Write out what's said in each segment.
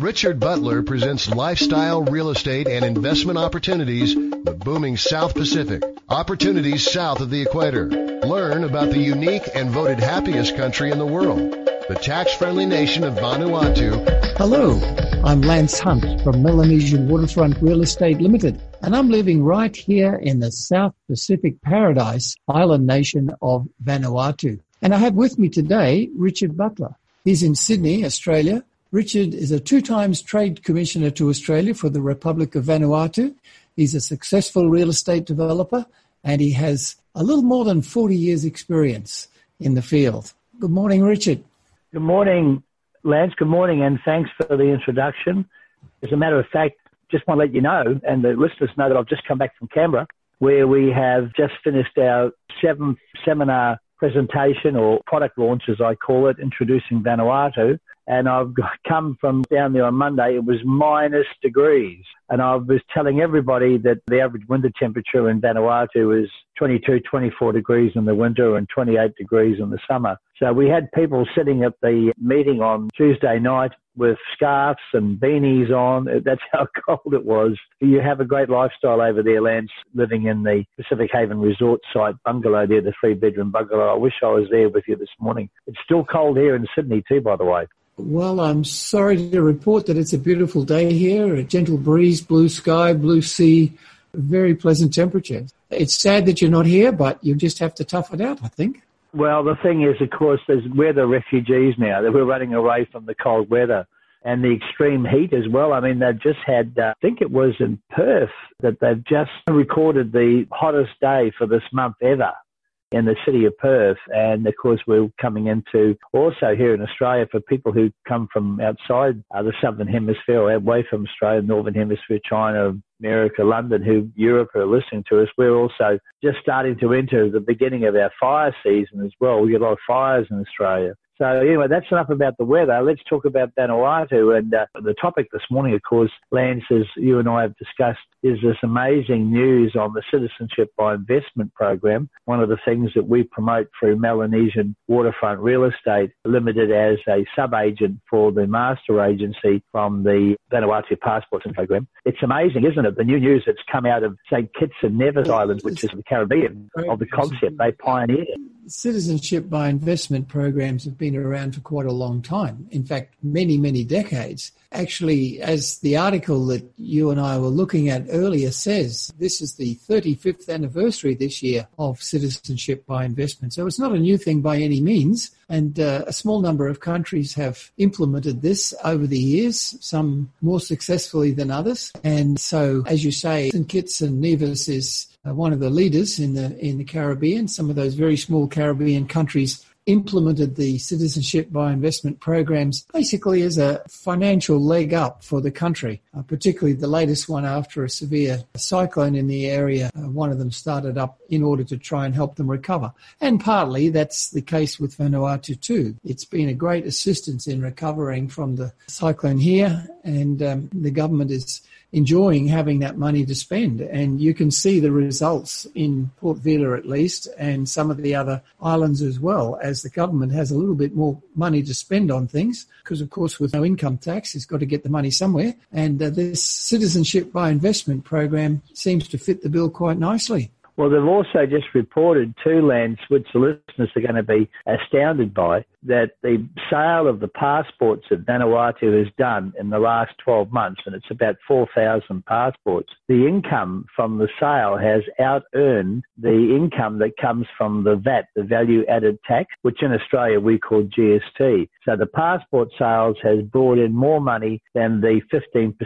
Richard Butler presents lifestyle, real estate, and investment opportunities in the booming South Pacific. Opportunities south of the equator. Learn about the unique and voted happiest country in the world, the tax-friendly nation of Vanuatu. Hello, I'm Lance Hunt from Melanesian Waterfront Real Estate Limited, and I'm living right here in the South Pacific paradise island nation of Vanuatu. And I have with me today Richard Butler. He's in Sydney, Australia, Richard is a two times Trade Commissioner to Australia for the Republic of Vanuatu. He's a successful real estate developer and he has a little more than 40 years experience in the field. Good morning, Richard. Good morning, Lance. Good morning and thanks for the introduction. As a matter of fact, just want to let you know and the listeners know that I've just come back from Canberra where we have just finished our seventh seminar presentation or product launch as I call it, introducing Vanuatu and I've come from down there on Monday. It was minus degrees, and I was telling everybody that the average winter temperature in Vanuatu is 22, 24 degrees in the winter and 28 degrees in the summer. So we had people sitting at the meeting on Tuesday night with scarves and beanies on. That's how cold it was. You have a great lifestyle over there, Lance, living in the Pacific Haven Resort site bungalow there, the three bedroom bungalow. I wish I was there with you this morning. It's still cold here in Sydney too, by the way. Well, I'm sorry to report that it's a beautiful day here, a gentle breeze, blue sky, blue sea, very pleasant temperature. It's sad that you're not here, but you just have to tough it out, I think. Well, the thing is, of course, there's, we're the refugees now. That we're running away from the cold weather and the extreme heat as well. I mean, they've just had, uh, I think it was in Perth, that they've just recorded the hottest day for this month ever in the city of Perth. And of course, we're coming into also here in Australia for people who come from outside uh, the southern hemisphere away from Australia, northern hemisphere, China, America, London, who Europe are listening to us. We're also just starting to enter the beginning of our fire season as well. We get a lot of fires in Australia. So anyway, that's enough about the weather. Let's talk about Vanuatu. And uh, the topic this morning, of course, Lance, as you and I have discussed, is this amazing news on the Citizenship by Investment program. One of the things that we promote through Melanesian Waterfront Real Estate Limited as a sub-agent for the master agency from the Vanuatu Passports program. It's amazing, isn't it? The new news that's come out of St. Kitts and Nevis Islands, which is the Caribbean, of the concept they pioneered. Citizenship by investment programs have been around for quite a long time. In fact, many, many decades. Actually, as the article that you and I were looking at earlier says, this is the 35th anniversary this year of citizenship by investment. So it's not a new thing by any means. And uh, a small number of countries have implemented this over the years, some more successfully than others. And so, as you say, St. Kitts and Nevis is uh, one of the leaders in the in the Caribbean. Some of those very small Caribbean countries implemented the citizenship by investment programs basically as a financial leg up for the country, uh, particularly the latest one after a severe cyclone in the area. Uh, one of them started up in order to try and help them recover. And partly that's the case with Vanuatu too. It's been a great assistance in recovering from the cyclone here and um, the government is enjoying having that money to spend. And you can see the results in Port Vila at least and some of the other islands as well as the government has a little bit more money to spend on things because of course with no income tax it's got to get the money somewhere and uh, this citizenship by investment program seems to fit the bill quite nicely. Well, they've also just reported to Lance, which the listeners are going to be astounded by, that the sale of the passports that Vanuatu has done in the last 12 months, and it's about 4,000 passports, the income from the sale has out earned the income that comes from the VAT, the value added tax, which in Australia we call GST. So the passport sales has brought in more money than the 15%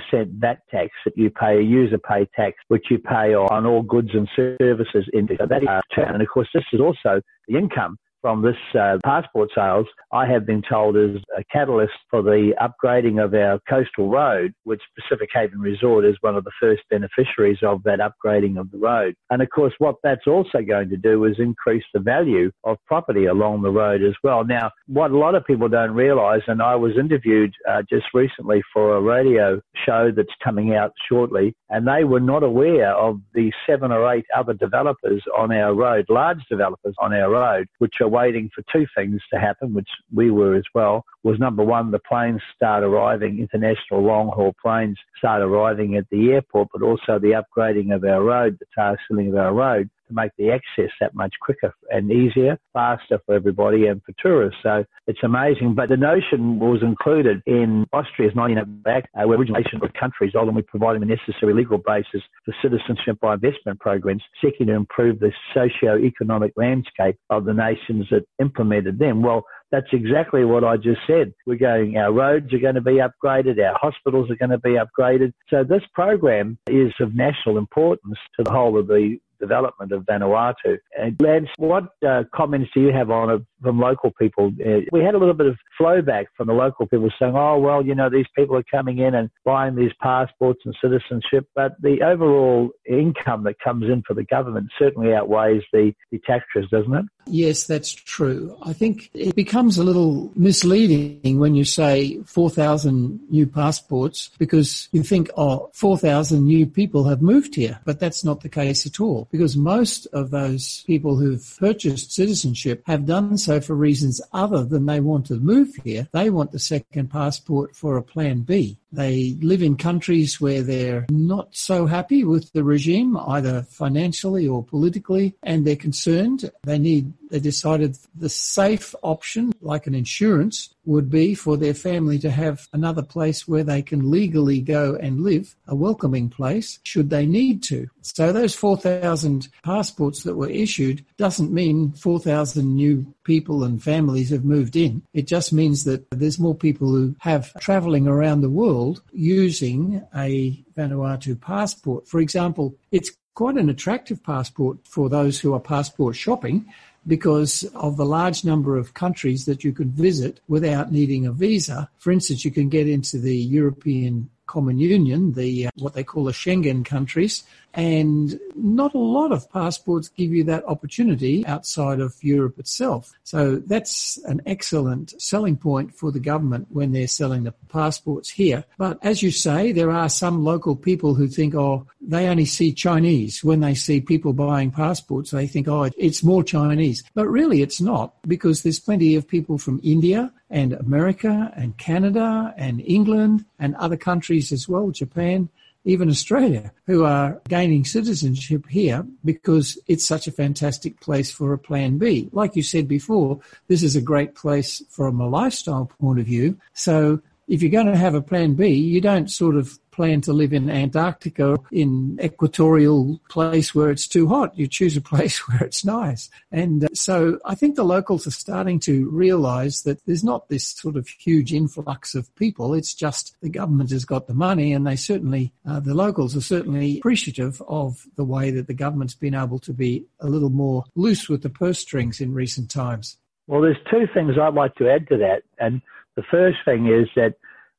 VAT tax that you pay, a user pay tax, which you pay on all goods and services in so that is, and of course this is also the income from this uh, passport sales, I have been told is a catalyst for the upgrading of our coastal road, which Pacific Haven Resort is one of the first beneficiaries of that upgrading of the road. And of course, what that's also going to do is increase the value of property along the road as well. Now, what a lot of people don't realize, and I was interviewed uh, just recently for a radio show that's coming out shortly, and they were not aware of the seven or eight other developers on our road, large developers on our road, which are waiting for two things to happen, which we were as well, was number one, the planes start arriving, international long haul planes start arriving at the airport, but also the upgrading of our road, the tar sealing of our road to make the access that much quicker and easier, faster for everybody and for tourists. So it's amazing. But the notion was included in Austria's 19 Act, uh, where original countries ultimately providing the necessary legal basis for citizenship by investment programs seeking to improve the socio-economic landscape of the nations that implemented them. Well, that's exactly what I just said. We're going, our roads are going to be upgraded, our hospitals are going to be upgraded. So this program is of national importance to the whole of the development of Vanuatu. And Lance, what uh, comments do you have on it from local people? Uh, we had a little bit of flowback from the local people saying, oh, well, you know, these people are coming in and buying these passports and citizenship, but the overall income that comes in for the government certainly outweighs the, the taxes, doesn't it? Yes, that's true. I think it becomes a little misleading when you say 4,000 new passports because you think, oh, 4,000 new people have moved here, but that's not the case at all because most of those people who've purchased citizenship have done so for reasons other than they want to move here. They want the second passport for a plan B. They live in countries where they're not so happy with the regime, either financially or politically, and they're concerned. They need, they decided the safe option, like an insurance, would be for their family to have another place where they can legally go and live, a welcoming place, should they need to. So those 4,000 passports that were issued doesn't mean 4,000 new people and families have moved in. It just means that there's more people who have traveling around the world using a Vanuatu passport. For example, it's quite an attractive passport for those who are passport shopping because of the large number of countries that you can visit without needing a visa. For instance, you can get into the European Common Union, the uh, what they call the Schengen countries, and not a lot of passports give you that opportunity outside of Europe itself. So that's an excellent selling point for the government when they're selling the passports here. But as you say, there are some local people who think, oh, they only see Chinese. When they see people buying passports, they think, oh, it's more Chinese. But really it's not because there's plenty of people from India and America and Canada and England and other countries as well, Japan even Australia, who are gaining citizenship here because it's such a fantastic place for a plan B. Like you said before, this is a great place from a lifestyle point of view. So if you're going to have a plan B, you don't sort of plan to live in Antarctica in equatorial place where it's too hot. You choose a place where it's nice. And uh, so I think the locals are starting to realize that there's not this sort of huge influx of people. It's just the government has got the money and they certainly, uh, the locals are certainly appreciative of the way that the government's been able to be a little more loose with the purse strings in recent times. Well, there's two things I'd like to add to that. And the first thing is that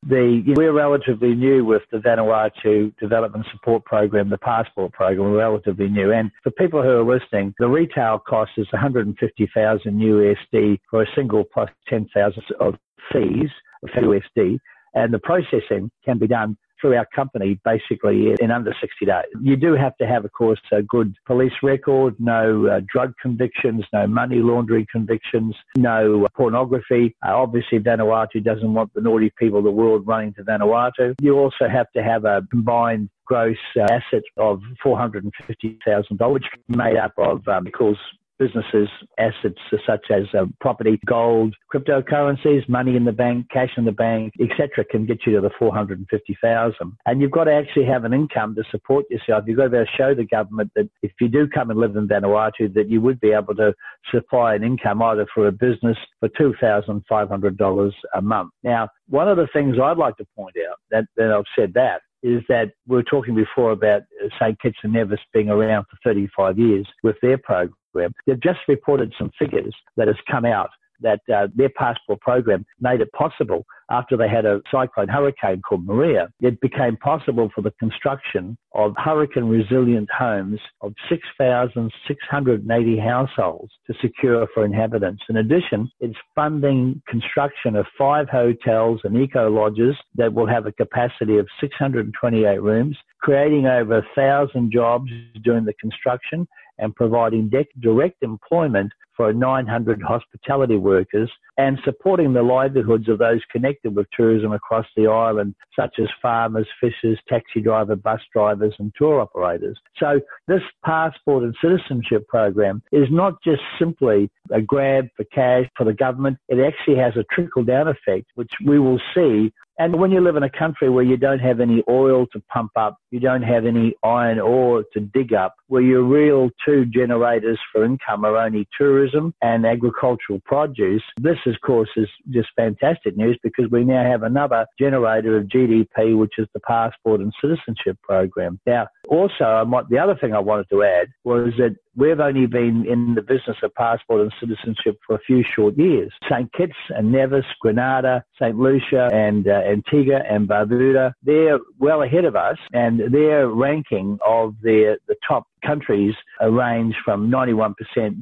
the, we're relatively new with the Vanuatu Development Support Program, the Passport Program. We're relatively new. And for people who are listening, the retail cost is 150,000 USD for a single plus 10,000 of fees, USD. And the processing can be done through our company basically in under 60 days. You do have to have, of course, a good police record, no uh, drug convictions, no money laundering convictions, no pornography. Uh, obviously, Vanuatu doesn't want the naughty people of the world running to Vanuatu. You also have to have a combined gross uh, asset of $450,000, which made up of, um, of course, businesses assets such as uh, property, gold, cryptocurrencies, money in the bank, cash in the bank, etc., can get you to the 450,000. And you've got to actually have an income to support yourself. You've got to be able to show the government that if you do come and live in Vanuatu, that you would be able to supply an income either for a business for $2,500 a month. Now, one of the things I'd like to point out that, that I've said that is that we were talking before about uh, St. Kitts and Nevis being around for 35 years with their program. They've just reported some figures that has come out that uh, their passport program made it possible after they had a cyclone hurricane called Maria. It became possible for the construction of hurricane resilient homes of 6,680 households to secure for inhabitants. In addition, it's funding construction of five hotels and eco lodges that will have a capacity of 628 rooms, creating over a thousand jobs during the construction and providing direct employment for 900 hospitality workers and supporting the livelihoods of those connected with tourism across the island, such as farmers, fishers, taxi driver, bus drivers, and tour operators. So this passport and citizenship program is not just simply a grab for cash for the government. It actually has a trickle down effect, which we will see and when you live in a country where you don't have any oil to pump up, you don't have any iron ore to dig up, where your real two generators for income are only tourism and agricultural produce, this, of course, is just fantastic news because we now have another generator of GDP, which is the passport and citizenship program. Now, also, the other thing I wanted to add was that We've only been in the business of passport and citizenship for a few short years. St. Kitts and Nevis, Grenada, St. Lucia and uh, Antigua and Barbuda, they're well ahead of us and their ranking of their, the top countries range from 91%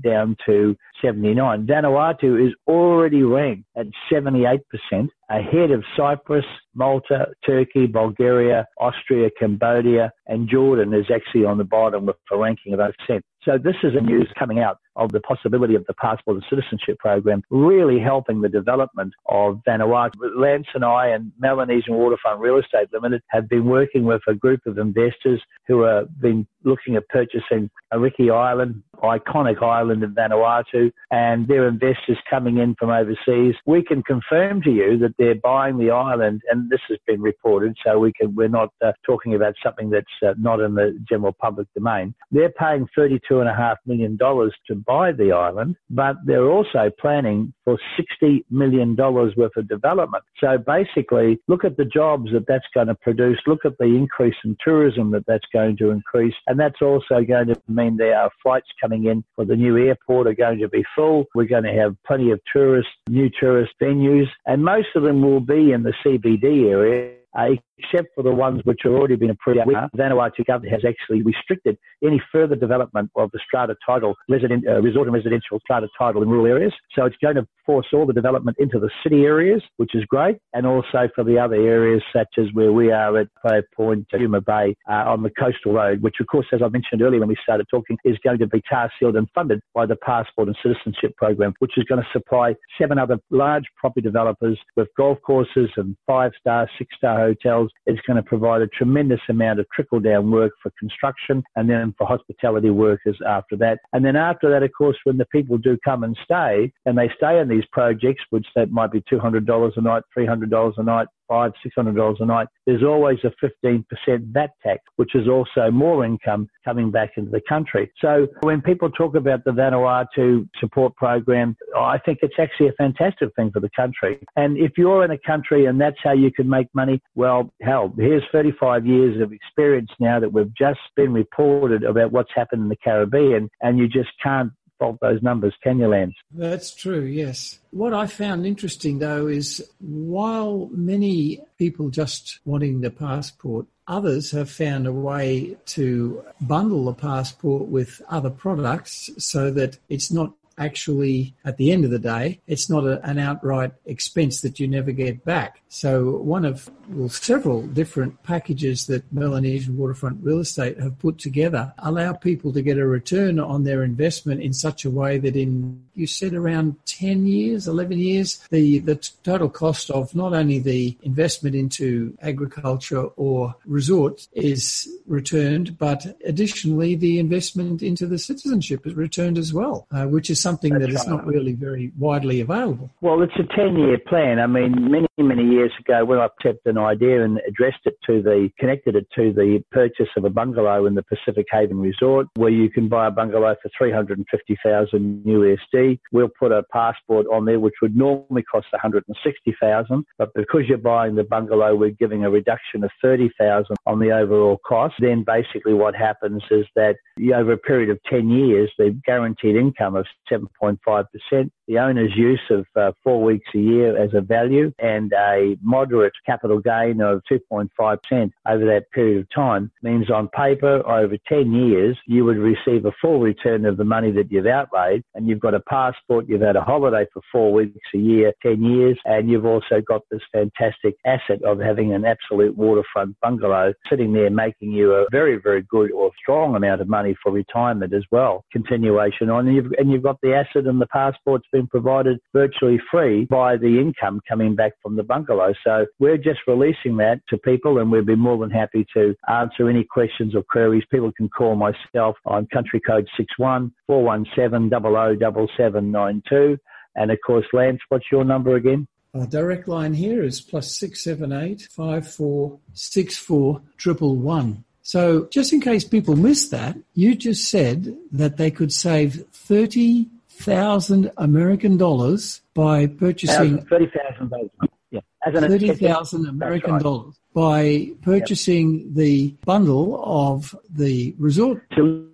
down to 79. Vanuatu is already ranked at 78%, ahead of Cyprus, Malta, Turkey, Bulgaria, Austria, Cambodia, and Jordan is actually on the bottom with a ranking of 8%. So this is a news coming out of the possibility of the passport and citizenship program really helping the development of Vanuatu. Lance and I and Melanesian Waterfront Real Estate Limited have been working with a group of investors who have been looking at purchasing Iririki Island, iconic island in Vanuatu, and their investors coming in from overseas. We can confirm to you that they're buying the island, and this has been reported, so we can, we're not uh, talking about something that's uh, not in the general public domain. They're paying $32.5 million to buy the island, but they're also planning for $60 million worth of development. So basically, look at the jobs that that's going to produce, look at the increase in tourism that that's going to increase, and that's also going to mean there are flights coming in for the new airport are going to be full. We're going to have plenty of tourists, new tourist venues, and most of them will be in the CBD area uh, except for the ones which have already been approved. The Vanuatu government has actually restricted any further development of the strata title, resident, uh, resort and residential strata title in rural areas. So it's going to force all the development into the city areas, which is great, and also for the other areas such as where we are at Five Point, Huma Bay, uh, on the coastal road, which of course, as I mentioned earlier when we started talking, is going to be tar sealed and funded by the Passport and Citizenship Program, which is going to supply seven other large property developers with golf courses and five star, six star hotels. It's going to provide a tremendous amount of trickle down work for construction and then for hospitality workers after that. And then after that, of course, when the people do come and stay and they stay in these projects, which that might be $200 a night, $300 a night, five, six hundred dollars a night, there's always a 15% VAT tax, which is also more income coming back into the country. So when people talk about the Vanuatu support program, I think it's actually a fantastic thing for the country. And if you're in a country and that's how you can make money, well, hell, here's 35 years of experience now that we've just been reported about what's happened in the Caribbean, and you just can't fault those numbers, can you, Lance? That's true, yes. What I found interesting, though, is while many people just wanting the passport, others have found a way to bundle the passport with other products so that it's not actually, at the end of the day, it's not a, an outright expense that you never get back. So one of well, several different packages that Melanesian Waterfront Real Estate have put together allow people to get a return on their investment in such a way that in, you said around 10 years, 11 years, the, the total cost of not only the investment into agriculture or resort is returned, but additionally the investment into the citizenship is returned as well, uh, which is something That's that is right. not really very widely available. Well, it's a 10 year plan. I mean, many, many years ago when I kept an idea and addressed it to the, connected it to the purchase of a bungalow in the Pacific Haven Resort, where you can buy a bungalow for 350,000 USD. We'll put a passport on there, which would normally cost 160,000, but because you're buying the bungalow, we're giving a reduction of 30,000 on the overall cost. Then basically what happens is that over a period of 10 years, the guaranteed income of 7.5%, the owner's use of uh, four weeks a year as a value, and a moderate capital gain of 2.5% over that period of time means on paper over 10 years, you would receive a full return of the money that you've outlaid, and you've got a passport, you've had a holiday for four weeks a year, 10 years, and you've also got this fantastic asset of having an absolute waterfront bungalow sitting there making you a very, very good or strong amount of money for retirement as well. Continuation on, and you've, and you've got the asset and the passport's been provided virtually free by the income coming back from the bungalow. So we're just releasing that to people and we'd be more than happy to answer any questions or queries. People can call myself on country code 61 417 007792. And of course, Lance, what's your number again? Our direct line here is plus 678 5464 triple one. So just in case people missed that, you just said that they could save 30,000 American dollars by purchasing 30,000 yeah. Thirty thousand American right. dollars by purchasing yep. the bundle of the resort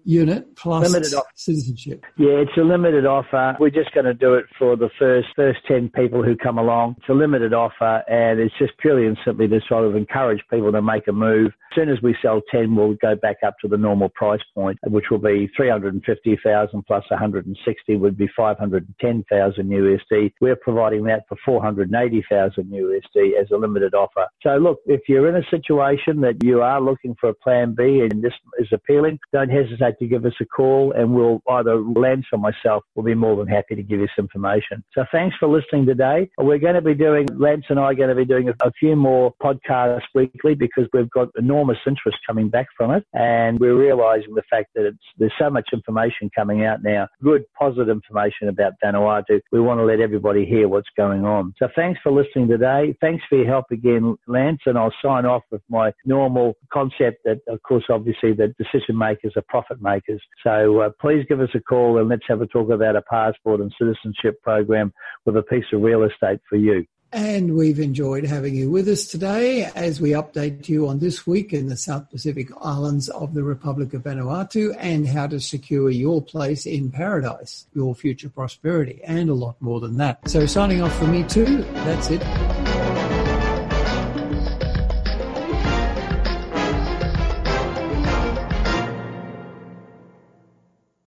unit plus citizenship. Yeah, it's a limited offer. We're just going to do it for the first first ten people who come along. It's a limited offer, and it's just purely and simply to sort of encourage people to make a move. As soon as we sell ten, we'll go back up to the normal price point, which will be three hundred and fifty thousand plus one hundred and sixty would be five hundred and ten thousand USD. We're providing that for four hundred and eighty thousand USD as a limited offer. So look, if you're in a situation that you are looking for a plan B and this is appealing, don't hesitate to give us a call and we'll either Lance or myself will be more than happy to give you some information. So thanks for listening today. We're going to be doing, Lance and I are going to be doing a, few more podcasts weekly because we've got enormous interest coming back from it and we're realizing the fact that it's, there's so much information coming out now, good, positive information about Vanuatu. We want to let everybody hear what's going on. So thanks for listening today. Thanks for your help again, Lance, and I'll sign off with my normal concept that, of course, obviously that decision makers are profit makers. So uh, please give us a call and let's have a talk about a passport and citizenship program with a piece of real estate for you. And we've enjoyed having you with us today as we update you on this week in the South Pacific Islands of the Republic of Vanuatu and how to secure your place in paradise, your future prosperity, and a lot more than that. So signing off for me too, that's it.